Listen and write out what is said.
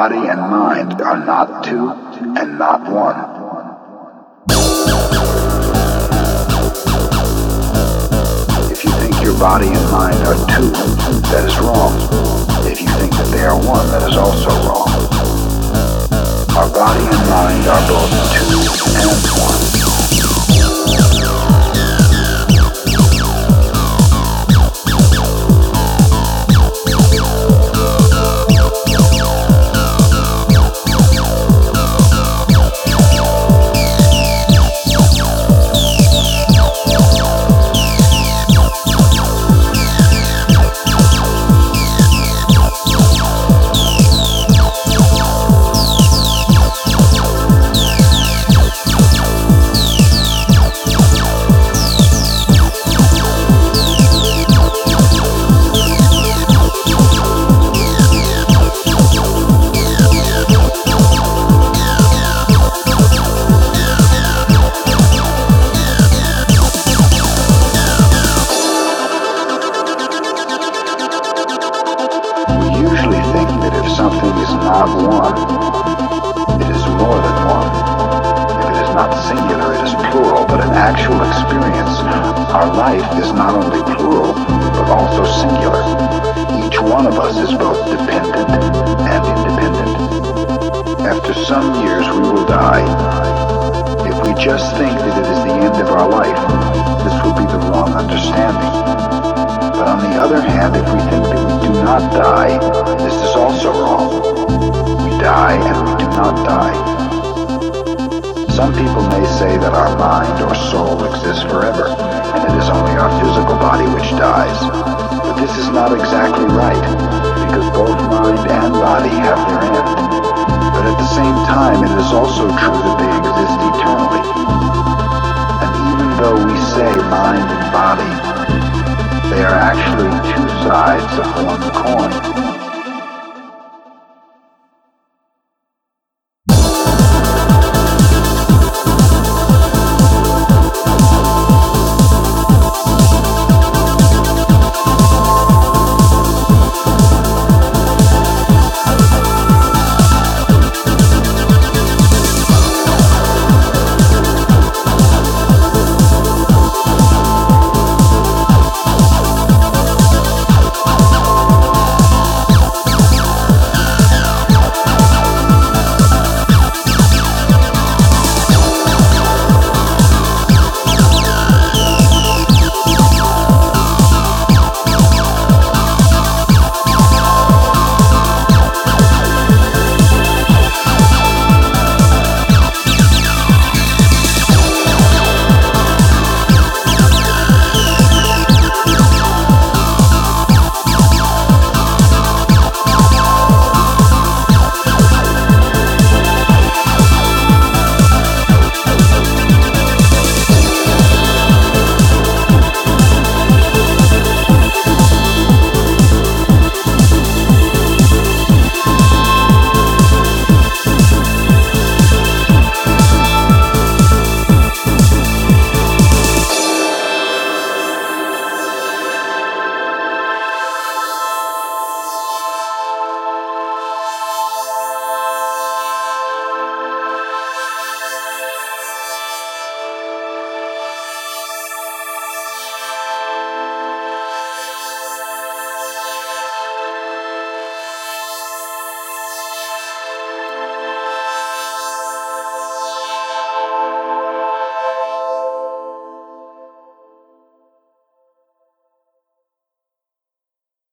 body and mind are not two and not one. If you think your body and mind are two, that is wrong. If you think that they are one, that is also wrong. Our body and mind are Not one. It is more than one. If it is not singular, it is plural, but an actual experience. Our life is not only plural, but also singular. Each one of us is both dependent and independent. After some years, we will die. If we just think that it is the end of our life, this will be the wrong understanding. But on the other hand, if we think not die, this is also wrong. We die and we do not die. Some people may say that our mind or soul exists forever, and it is only our physical body which dies. But this is not exactly right, because both mind and body have their end. But at the same time, it is also true that they exist eternally. And even though we say mind and body, they are actually two sides of one coin.